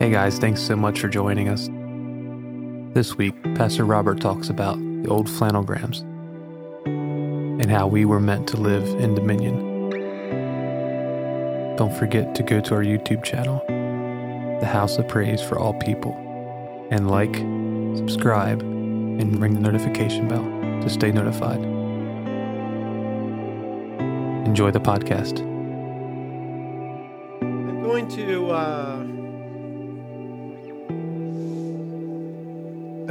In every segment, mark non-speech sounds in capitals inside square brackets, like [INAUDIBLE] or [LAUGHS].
Hey guys, thanks so much for joining us. This week, Pastor Robert talks about the old flannelgraphs and how we were meant to live in dominion. Don't forget to go to our YouTube channel, The House of Praise for All People, and like, subscribe, and ring the notification bell to stay notified. Enjoy the podcast. I'm going to. Uh,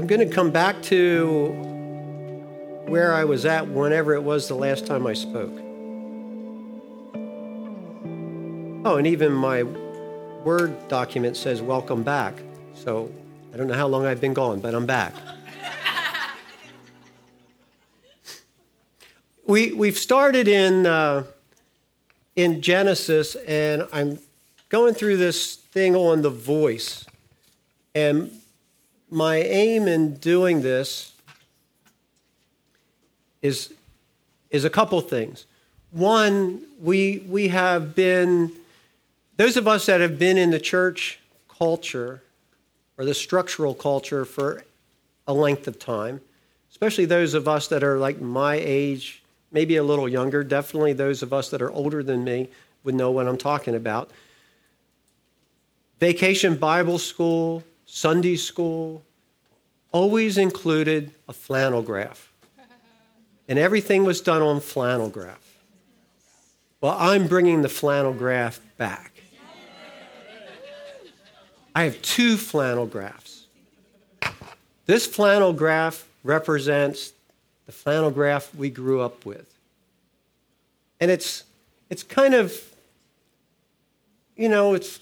going to come back to where I was at whenever it was the last time I spoke. Oh, and even my Word document says welcome back. So I don't know how long I've been gone, but I'm back. [LAUGHS] we, we've started in, uh, in Genesis, and I'm going through this thing on the voice. And my aim in doing this is, is a couple things. One, we, we have been, those of us that have been in the church culture or the structural culture for a length of time, especially those of us that are like my age, maybe a little younger, definitely those of us that are older than me would know what I'm talking about. Vacation Bible School, Sunday school, always included a flannel graph. And everything was done on flannel graph. Well, I'm bringing the flannel graph back. I have two flannel graphs. This flannel graph represents the flannel graph we grew up with. And it's, it's kind of, you know, it's,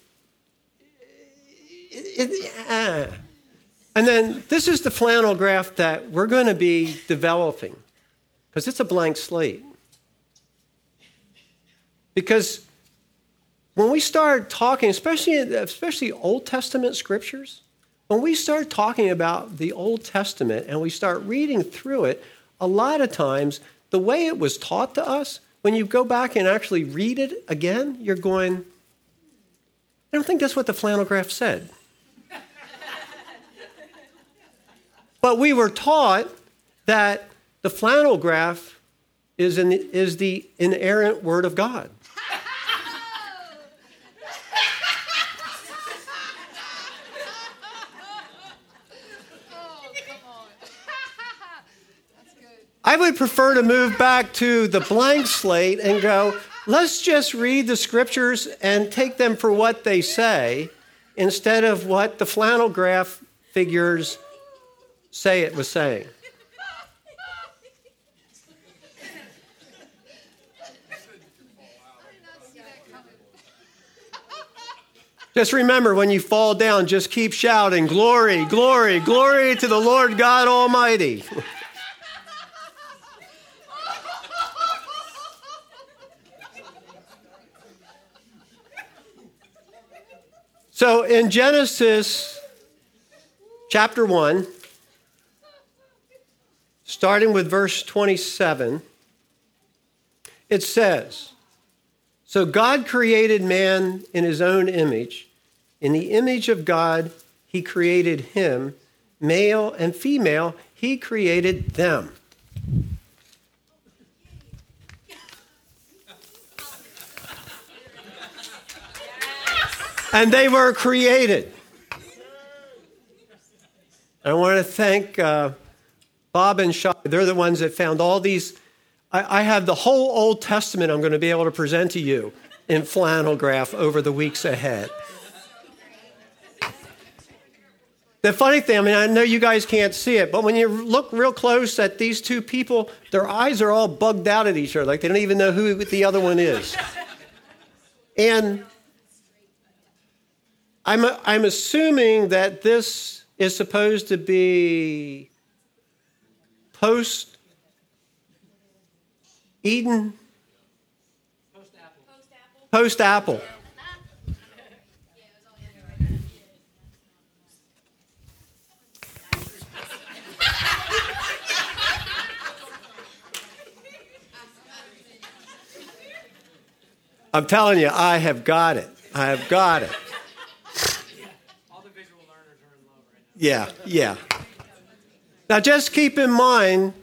it, uh. And then this is the flannel graph that we're going to be developing because it's a blank slate. Because when we start talking, especially, especially Old Testament scriptures, when we start talking about the Old Testament and we start reading through it, a lot of times the way it was taught to us, when you go back and actually read it again, you're going, I don't think that's what the flannel graph said. But we were taught that the flannel graph is, in, is the inerrant word of God. I would prefer to move back to the blank slate and go, let's just read the scriptures and take them for what they say instead of what the flannel graph figures say it was saying. Just remember when you fall down, just keep shouting, Glory, glory, glory to the Lord God Almighty. So in Genesis chapter 1, starting with verse 27, it says, So God created man in his own image. In the image of God, he created him, male and female, he created them. and they were created. I want to thank uh, Bob and Shaw. They're the ones that found all these. I, I have the whole Old Testament I'm going to be able to present to you in flannel graph over the weeks ahead. The funny thing, I mean, I know you guys can't see it, but when you look real close at these two people, their eyes are all bugged out at each other, like they don't even know who the other one is. And I'm, I'm assuming that this is supposed to be post Eden? Post Apple. Post Apple. I'm telling you, I have got it. I have got it. Yeah, yeah. Now just keep in mind,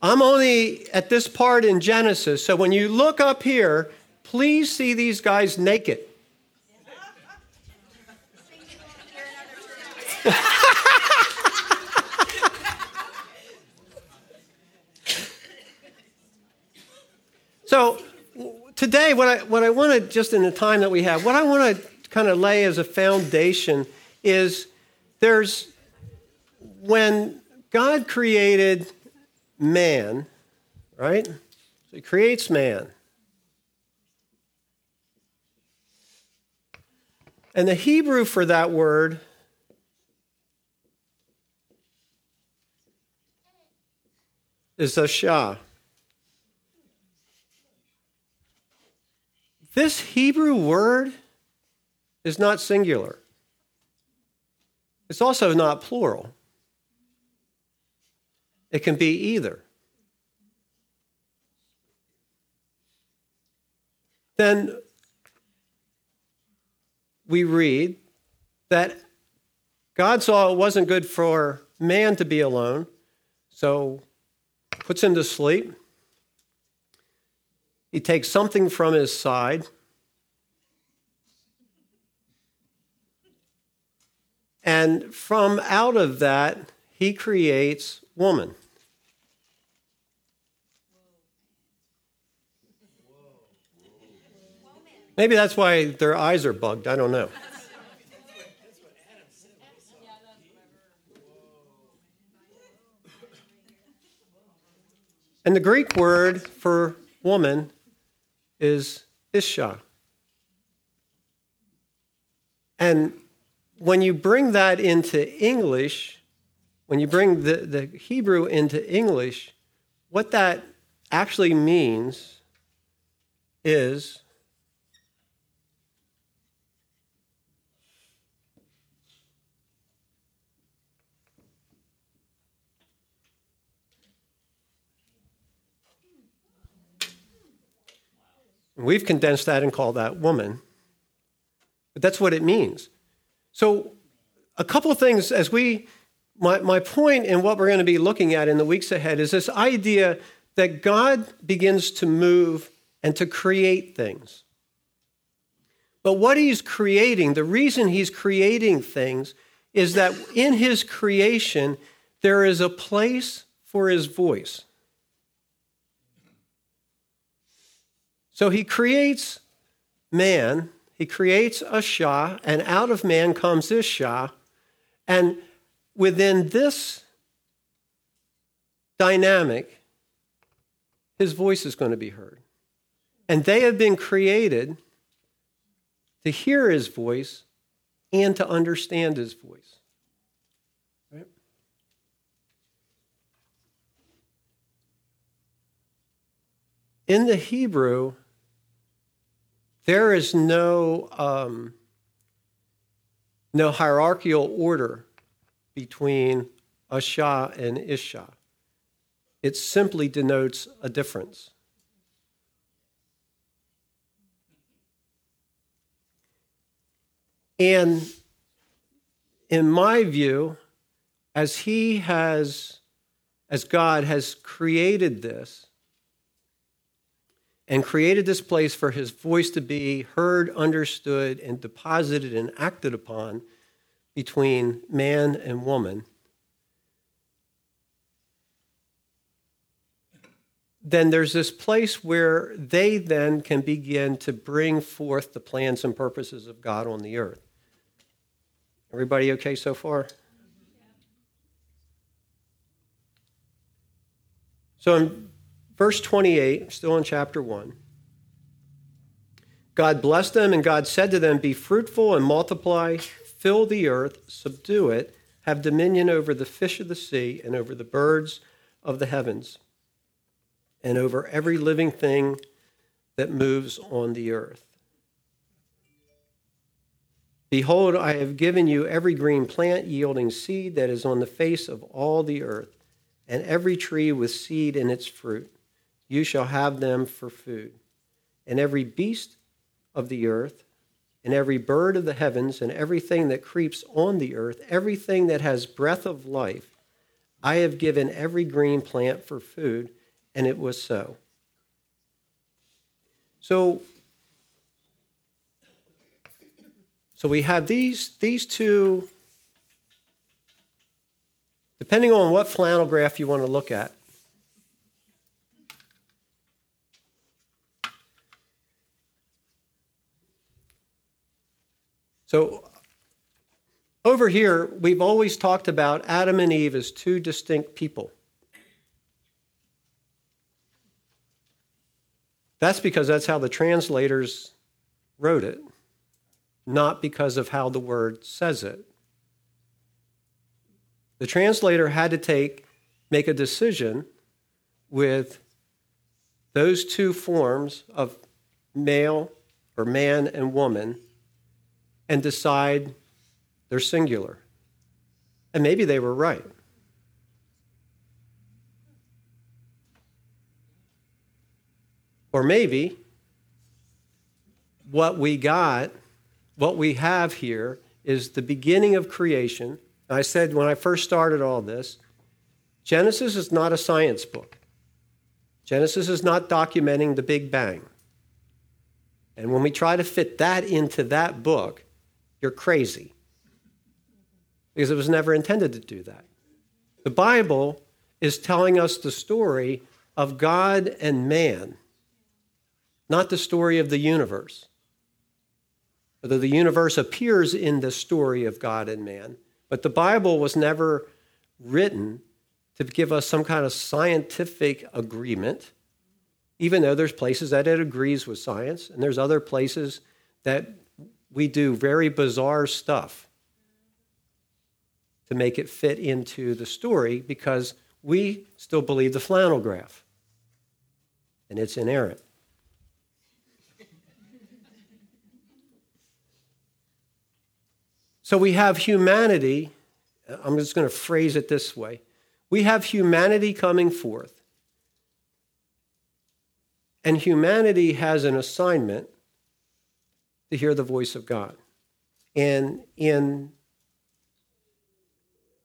I'm only at this part in Genesis, so when you look up here, please see these guys naked. [LAUGHS] so today, what I, what I want to, just in the time that we have, what I want to kind of lay as a foundation is there's, when God created man, right? So he creates man. And the Hebrew for that word is a shah. This Hebrew word is not singular. It's also not plural. It can be either. Then we read that God saw it wasn't good for man to be alone, so puts him to sleep. He takes something from his side. And from out of that, he creates woman. Maybe that's why their eyes are bugged. I don't know. And the Greek word for woman is Isha. And when you bring that into English, when you bring the, the Hebrew into English, what that actually means is We've condensed that and called that woman. But that's what it means. So, a couple of things as we, my, my point in what we're going to be looking at in the weeks ahead is this idea that God begins to move and to create things. But what he's creating, the reason he's creating things, is that in his creation, there is a place for his voice. So he creates man, he creates a Shah, and out of man comes this Shah. And within this dynamic, his voice is going to be heard. And they have been created to hear his voice and to understand his voice. Right? In the Hebrew, there is no, um, no hierarchical order between Asha and Isha. It simply denotes a difference. And in my view, as he has, as God has created this, and created this place for his voice to be heard, understood, and deposited and acted upon between man and woman, then there's this place where they then can begin to bring forth the plans and purposes of God on the earth. Everybody okay so far? So Verse 28, still in chapter 1. God blessed them, and God said to them, Be fruitful and multiply, fill the earth, subdue it, have dominion over the fish of the sea, and over the birds of the heavens, and over every living thing that moves on the earth. Behold, I have given you every green plant yielding seed that is on the face of all the earth, and every tree with seed in its fruit you shall have them for food. And every beast of the earth and every bird of the heavens, and everything that creeps on the earth, everything that has breath of life, I have given every green plant for food, and it was so. So, so we have these, these two, depending on what flannel graph you want to look at. So over here, we've always talked about Adam and Eve as two distinct people. That's because that's how the translators wrote it, not because of how the word says it. The translator had to take make a decision with those two forms of male or man and woman and decide they're singular. And maybe they were right. Or maybe what we got, what we have here, is the beginning of creation. I said when I first started all this, Genesis is not a science book. Genesis is not documenting the Big Bang. And when we try to fit that into that book, you're crazy. Because it was never intended to do that. The Bible is telling us the story of God and man, not the story of the universe. Although the universe appears in the story of God and man, but the Bible was never written to give us some kind of scientific agreement, even though there's places that it agrees with science, and there's other places that we do very bizarre stuff to make it fit into the story because we still believe the flannel graph and it's inerrant. so we have humanity, I'm just going to phrase it this way we have humanity coming forth. And humanity has an assignment to hear the voice of God. And in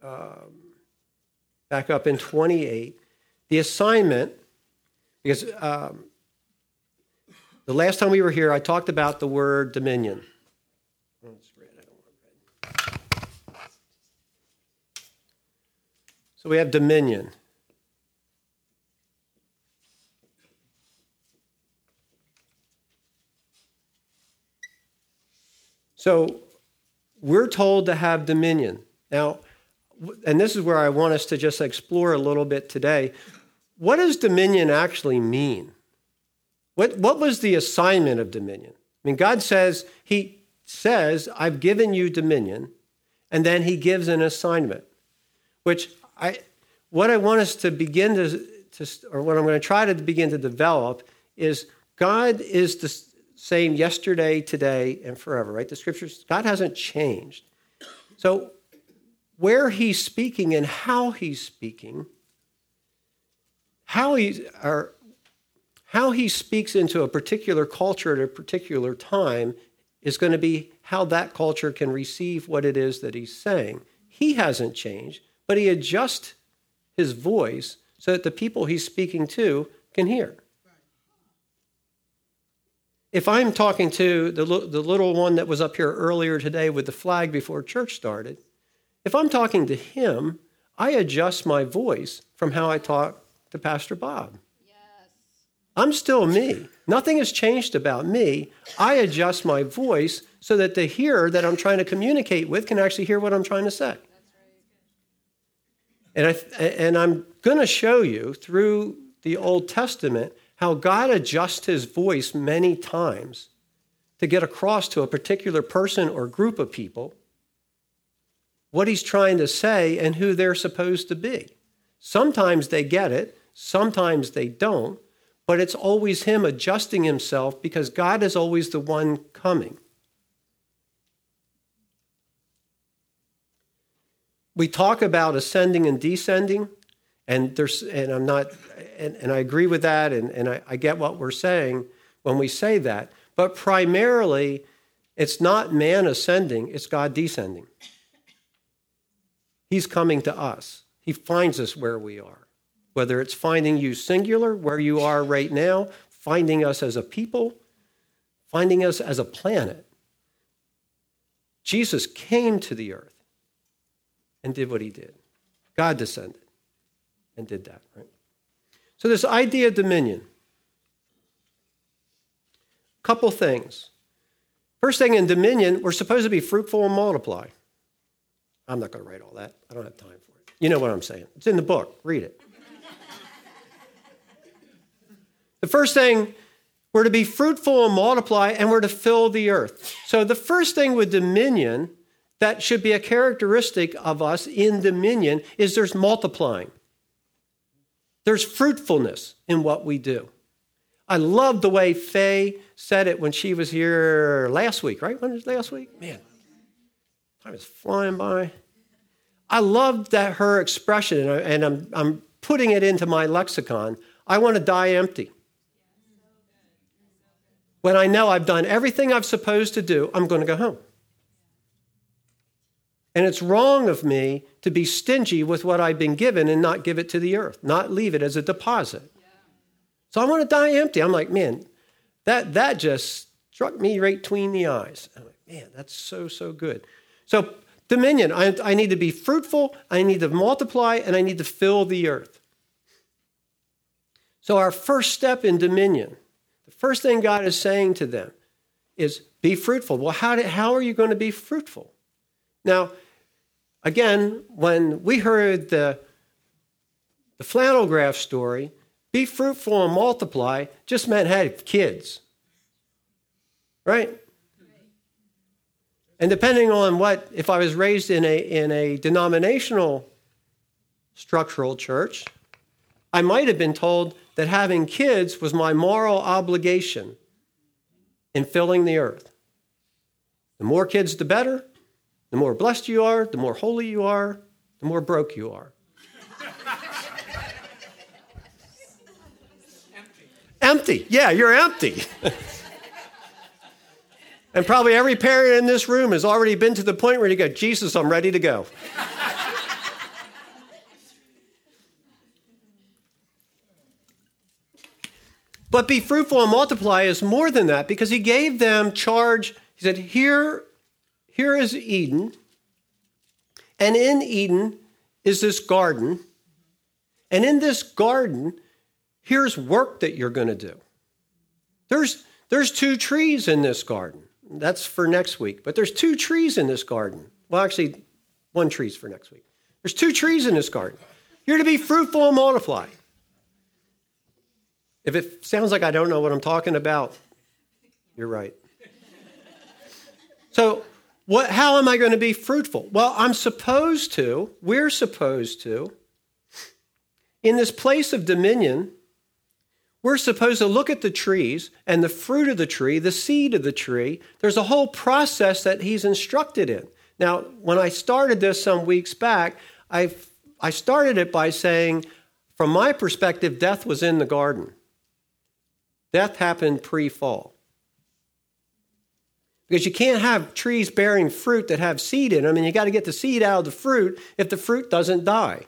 um, back up in 28, the assignment, because um, the last time we were here, I talked about the word dominion. So we have dominion. So we're told to have dominion. Now, and this is where I want us to just explore a little bit today. What does dominion actually mean? What, what was the assignment of dominion? I mean, God says, He says, I've given you dominion, and then He gives an assignment, which I, what I want us to begin to, to or what I'm going to try to begin to develop is God is the same yesterday, today, and forever, right? The scriptures, God hasn't changed. So, where he's speaking and how he's speaking, how he, or how he speaks into a particular culture at a particular time is going to be how that culture can receive what it is that he's saying. He hasn't changed, but he adjusts his voice so that the people he's speaking to can hear. If I'm talking to the, the little one that was up here earlier today with the flag before church started, if I'm talking to him, I adjust my voice from how I talk to Pastor Bob. Yes. I'm still me. Nothing has changed about me. I adjust my voice so that the hearer that I'm trying to communicate with can actually hear what I'm trying to say. And, I, and I'm going to show you through the Old Testament how God adjusts his voice many times to get across to a particular person or group of people what he's trying to say and who they're supposed to be. Sometimes they get it, sometimes they don't, but it's always him adjusting himself because God is always the one coming. We talk about ascending and descending, and there's and I'm not and, and I agree with that, and, and I, I get what we're saying when we say that. But primarily, It's not man ascending, it's God descending. He's coming to us. He finds us where we are. Whether it's finding you singular, where you are right now, finding us as a people, finding us as a planet. Jesus came to the earth and did what he did. God descended and did that, right? So, this idea of dominion, couple things. First thing in dominion, we're supposed to be fruitful and multiply. I'm not going to write all that. I don't have time for it. You know what I'm saying. It's in the book. Read it. the first thing, we're to be fruitful and multiply, and we're to fill the earth. So the first thing with dominion that should be a characteristic of us in dominion is there's multiplying. There's fruitfulness in what we do. I love the way Faye said it when she was here last week, right? When was last week? Man, time is flying by. I love that her expression, and I'm, I'm putting it into my lexicon. I want to die empty. When I know I've done everything I'm supposed to do, I'm going to go home. And it's wrong of me to be stingy with what I've been given and not give it to the earth, not leave it as a deposit. So I want to die empty. I'm like, man, that, that just struck me right between the eyes. I'm like, man, that's so, so good. So, dominion, I, I need to be fruitful, I need to multiply, and I need to fill the earth. So, our first step in dominion, the first thing God is saying to them is be fruitful. Well, how, did, how are you going to be fruitful? Now, again, when we heard the, the flannel graph story, be fruitful and multiply just meant have kids. Right? And depending on what, if I was raised in a, in a denominational structural church, I might have been told that having kids was my moral obligation in filling the earth. The more kids, the better. The more blessed you are, the more holy you are, the more broke you are. empty. Empty. Yeah, you're empty. [LAUGHS] and probably every parent in this room has already been to the point where you go, Jesus, I'm ready to go. but be fruitful and multiply is more than that because he gave them charge. He said, Here here is Eden, and in Eden is this garden. And in this garden, here's work that you're going to do. There's, there's two trees in this garden. That's for next week. But there's two trees in this garden. Well, actually, one tree's for next week. There's two trees in this garden. You're to be fruitful and multiply. If it sounds like I don't know what I'm talking about, you're right. So what, how am I going to be fruitful? Well, I'm supposed to, we're supposed to, in this place of dominion, we're supposed to look at the trees and the fruit of the tree, the seed of the tree. There's a whole process that he's instructed in. Now, when I started this some weeks back, I, I started it by saying, from my perspective, death was in the garden. Death happened pre fall. Because you can't have trees bearing fruit that have seed in them, and you got to get the seed out of the fruit if the fruit doesn't die.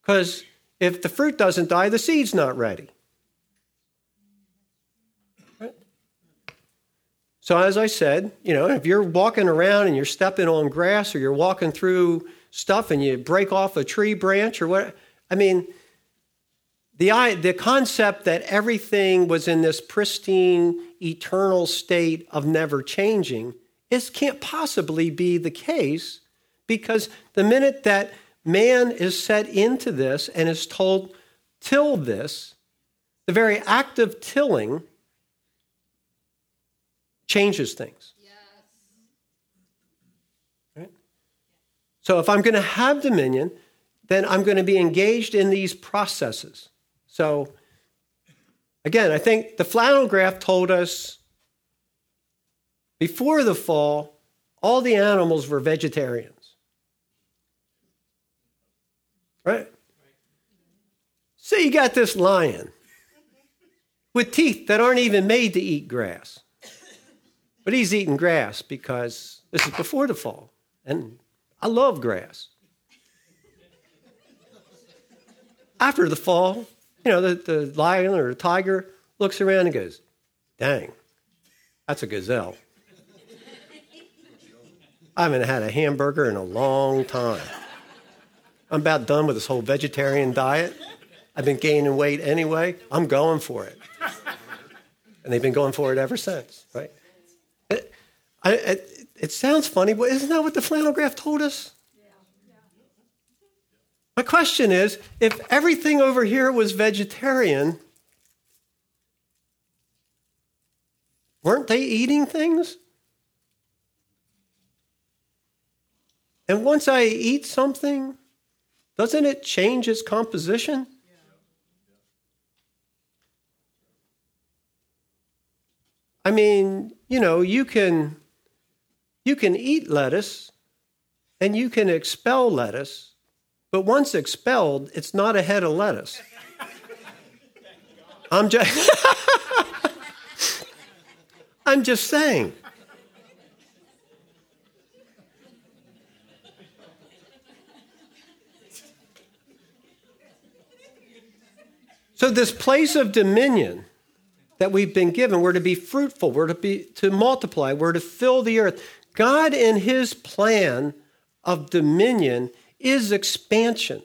Because if the fruit doesn't die, the seed's not ready. So, as I said, you know, if you're walking around and you're stepping on grass or you're walking through stuff and you break off a tree branch or what, I mean, the, the concept that everything was in this pristine, eternal state of never changing, this can't possibly be the case because the minute that man is set into this and is told, till this, the very act of tilling changes things. Yes. Right? So if I'm going to have dominion, then I'm going to be engaged in these processes. So, again, I think the flannel graph told us before the fall, all the animals were vegetarians. Right? So you got this lion with teeth that aren't even made to eat grass. But he's eating grass because this is before the fall. And I love grass. After the fall, you know, the, the lion or the tiger looks around and goes, dang, that's a gazelle. I haven't had a hamburger in a long time. I'm about done with this whole vegetarian diet. I've been gaining weight anyway. I'm going for it. And they've been going for it ever since, right? It, I, it, it sounds funny, but isn't that what the flannel graph told us? My question is if everything over here was vegetarian, weren't they eating things? And once I eat something, doesn't it change its composition? I mean, you know, you can you can eat lettuce and you can expel lettuce, but once expelled, it's not a head of lettuce. I'm just [LAUGHS] I'm just saying. So this place of dominion that we've been given, we're to be fruitful, we're to be to multiply, we're to fill the earth. God in his plan of dominion is expansion.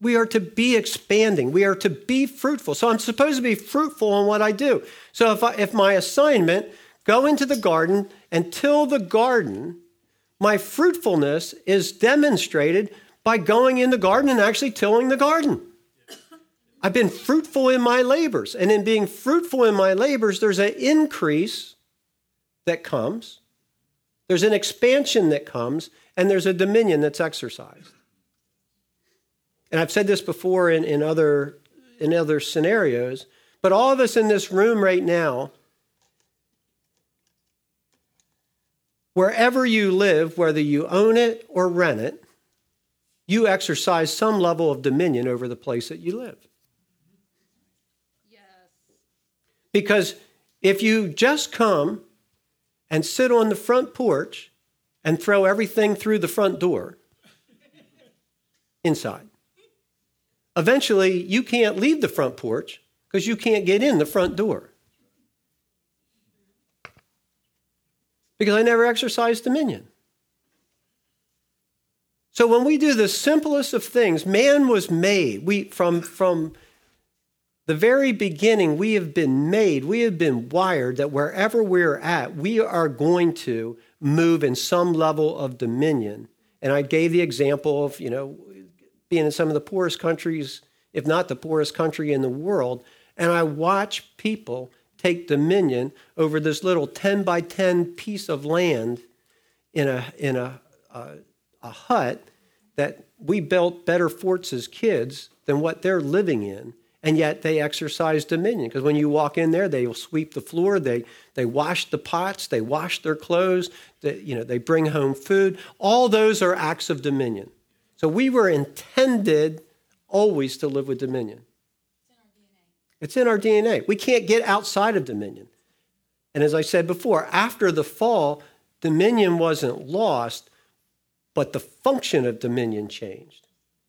We are to be expanding. We are to be fruitful. So I'm supposed to be fruitful in what I do. So if, I, if my assignment, go into the garden and till the garden, my fruitfulness is demonstrated by going in the garden and actually tilling the garden. I've been fruitful in my labors. And in being fruitful in my labors, there's an increase that comes, there's an expansion that comes, and there's a dominion that's exercised. And I've said this before in, in, other, in other scenarios, but all of us in this room right now, wherever you live, whether you own it or rent it, you exercise some level of dominion over the place that you live. Yes. Because if you just come and sit on the front porch and throw everything through the front door inside, eventually you can't leave the front porch because you can't get in the front door. Because I never exercised dominion. So when we do the simplest of things, man was made. We from from the very beginning, we have been made, we have been wired that wherever we're at, we are going to move in some level of dominion. And I gave the example of, you know, being in some of the poorest countries, if not the poorest country in the world, and I watch people take dominion over this little 10 by 10 piece of land in a, in a, a, a hut that we built better forts as kids than what they're living in and yet they exercise dominion because when you walk in there they will sweep the floor they they wash the pots they wash their clothes they, you know they bring home food. All those are acts of dominion. So we were intended always to live with dominion. It's in our dna we can't get outside of dominion. And as i said before after the fall dominion wasn't lost but the function of dominion changed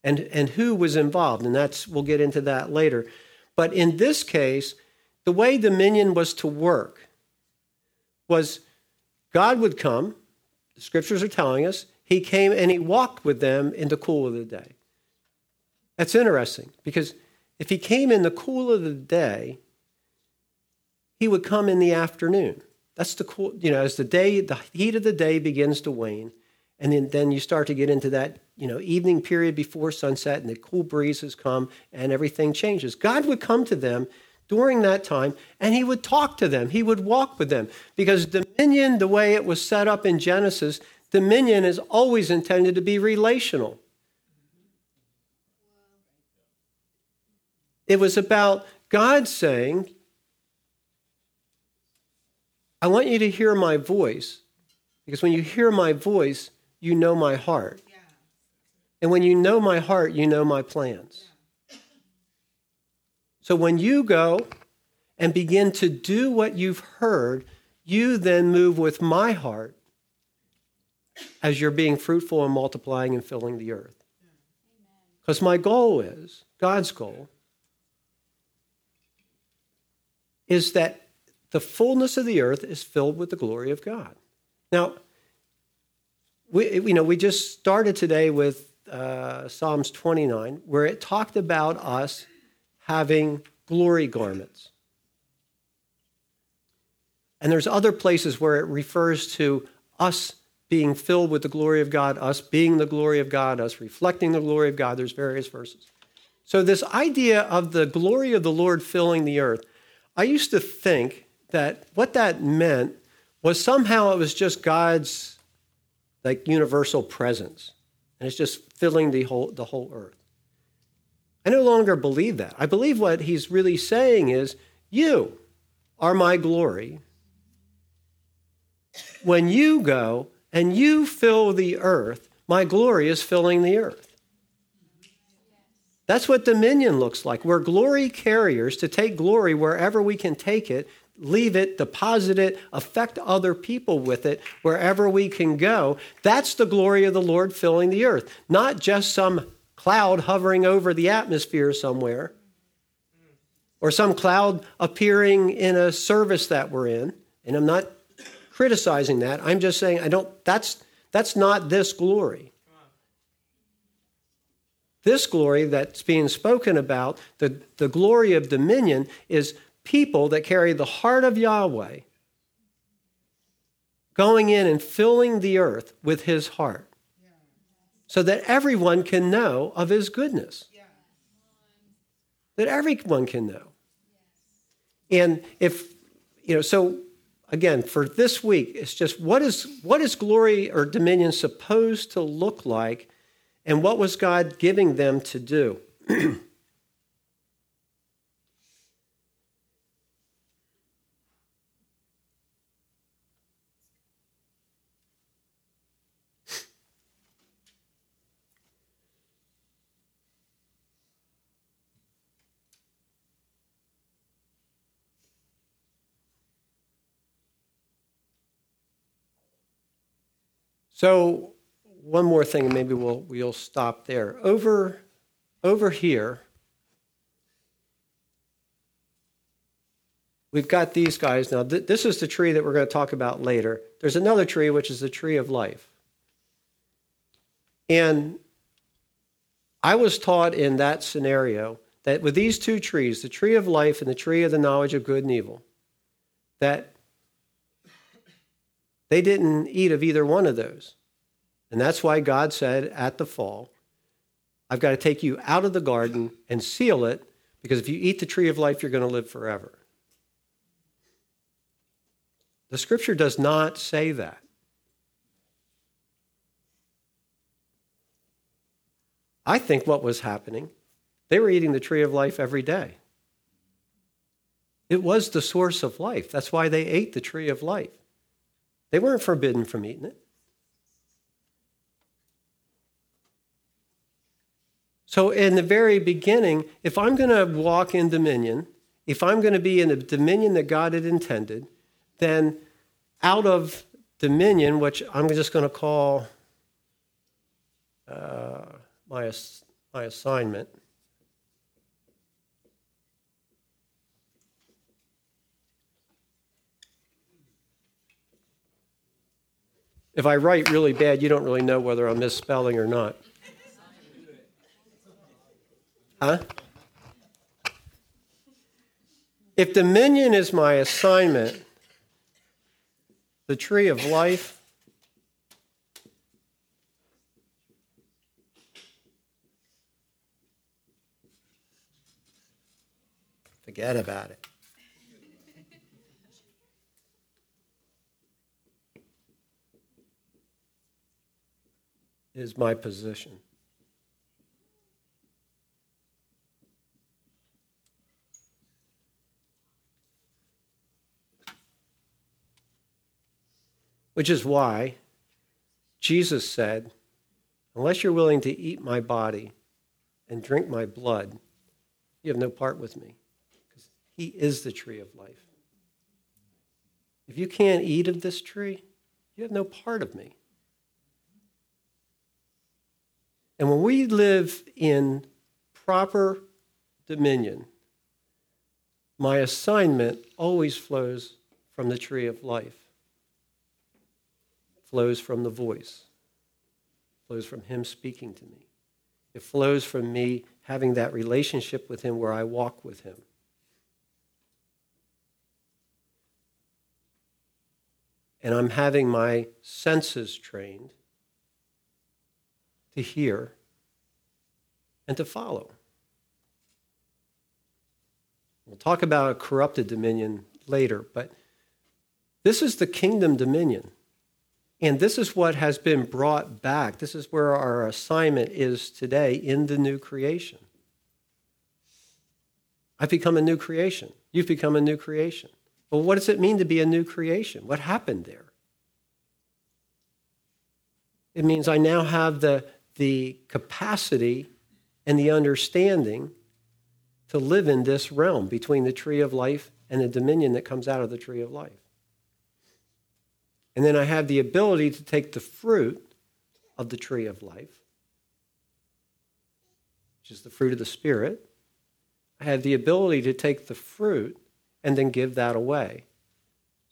and, and who was involved. And that's, we'll get into that later. But in this case, the way dominion was to work was God would come, the scriptures are telling us, he came and he walked with them in the cool of the day. That's interesting because if he came in the cool of the day, he would come in the afternoon. That's the cool, you know, as the day, the heat of the day begins to wane, and then, then you start to get into that you know evening period before sunset and the cool breezes come and everything changes. God would come to them during that time and he would talk to them. He would walk with them because dominion the way it was set up in genesis dominion is always intended to be relational. It was about god saying i want you to hear my voice because when you hear my voice you know my heart. And when you know my heart, you know my plans. So when you go and begin to do what you've heard, you then move with my heart as you're being fruitful and multiplying and filling the earth. Because my goal is, God's goal, is that the fullness of the earth is filled with the glory of God. Now, we, you know, we just started today with uh, Psalms 29, where it talked about us having glory garments. And there's other places where it refers to us being filled with the glory of God, us being the glory of God, us reflecting the glory of God. There's various verses. So, this idea of the glory of the Lord filling the earth, I used to think that what that meant was somehow it was just God's like universal presence, and it's just filling the whole the whole earth. I no longer believe that. I believe what he's really saying is, you are my glory. When you go and you fill the earth, my glory is filling the earth. That's what dominion looks like. We're glory carriers to take glory wherever we can take it, leave it, deposit it, affect other people with it wherever we can go. That's the glory of the Lord filling the earth, not just some cloud hovering over the atmosphere somewhere or some cloud appearing in a service that we're in. And I'm not criticizing that. I'm just saying I don't that's that's not this glory. This glory that's being spoken about, the, the glory of dominion, is people that carry the heart of Yahweh going in and filling the earth with his heart so that everyone can know of his goodness. That everyone can know. And if, you know, so again, for this week, it's just what is, what is glory or dominion supposed to look like, and what was God giving them to do? [CLEARS THROAT] So, one more thing, and maybe we'll we'll stop there. Over, over here, we've got these guys now. Th- this is the tree that we're going to talk about later. There's another tree, which is the tree of life, and I was taught in that scenario that with these two trees, the tree of life and the tree of the knowledge of good and evil, that they didn't eat of either one of those. And that's why God said at the fall, I've got to take you out of the garden and seal it because if you eat the tree of life, you're going to live forever. The scripture does not say that. I think what was happening, they were eating the tree of life every day. It was the source of life. That's why they ate the tree of life. They weren't forbidden from eating it. So, in the very beginning, if I'm going to walk in dominion, if I'm going to be in the dominion that God had intended, then out of dominion, which I'm just going to call uh, my, my assignment, If I write really bad, you don't really know whether I'm misspelling or not. Huh? If dominion is my assignment, the tree of life, forget about it. Is my position. Which is why Jesus said, Unless you're willing to eat my body and drink my blood, you have no part with me. Because he is the tree of life. If you can't eat of this tree, you have no part of me. And when we live in proper dominion, my assignment always flows from the tree of life, flows from the voice, flows from Him speaking to me. It flows from me having that relationship with Him where I walk with Him. And I'm having my senses trained to hear and to follow. We'll talk about a corrupted dominion later, but this is the kingdom dominion. And this is what has been brought back. This is where our assignment is today in the new creation. I've become a new creation. You've become a new creation. Well, what does it mean to be a new creation? What happened there? It means I now have the, the capacity and the understanding to live in this realm between the tree of life and the dominion that comes out of the tree of life. And then I have the ability to take the fruit of the tree of life, which is the fruit of the Spirit. I have the ability to take the fruit and then give that away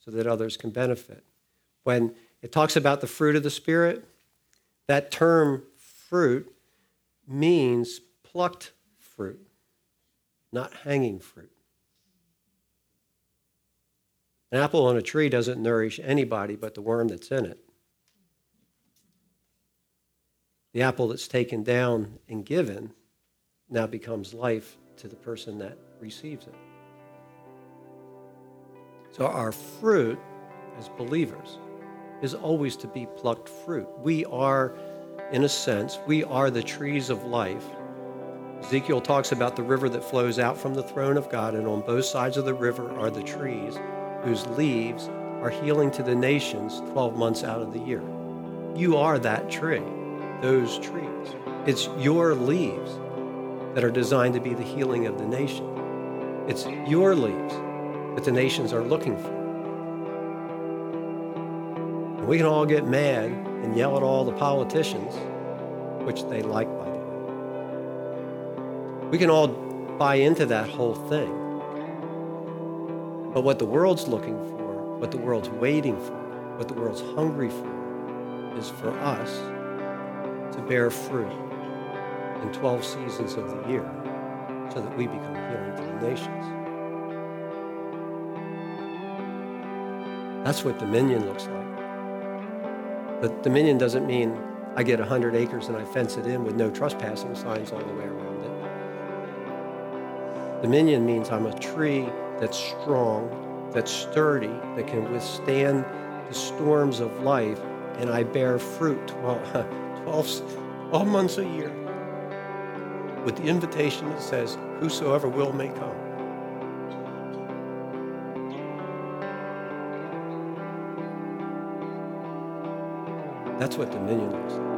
so that others can benefit. When it talks about the fruit of the Spirit, that term fruit means plucked fruit, not hanging fruit. An apple on a tree doesn't nourish anybody but the worm that's in it. The apple that's taken down and given now becomes life to the person that receives it. So, our fruit as believers is always to be plucked fruit. We are, in a sense, we are the trees of life. Ezekiel talks about the river that flows out from the throne of God, and on both sides of the river are the trees whose leaves are healing to the nations 12 months out of the year. You are that tree, those trees. It's your leaves that are designed to be the healing of the nation. It's your leaves that the nations are looking for. We can all get mad and yell at all the politicians, which they like, by the way. We can all buy into that whole thing. But what the world's looking for, what the world's waiting for, what the world's hungry for, is for us to bear fruit in 12 seasons of the year so that we become healing to the nations. That's what dominion looks like. But dominion doesn't mean I get 100 acres and I fence it in with no trespassing signs all the way around it. Dominion means I'm a tree that's strong, that's sturdy, that can withstand the storms of life, and I bear fruit 12, [LAUGHS] 12, 12 months a year with the invitation that says, Whosoever will may come. That's what dominion like.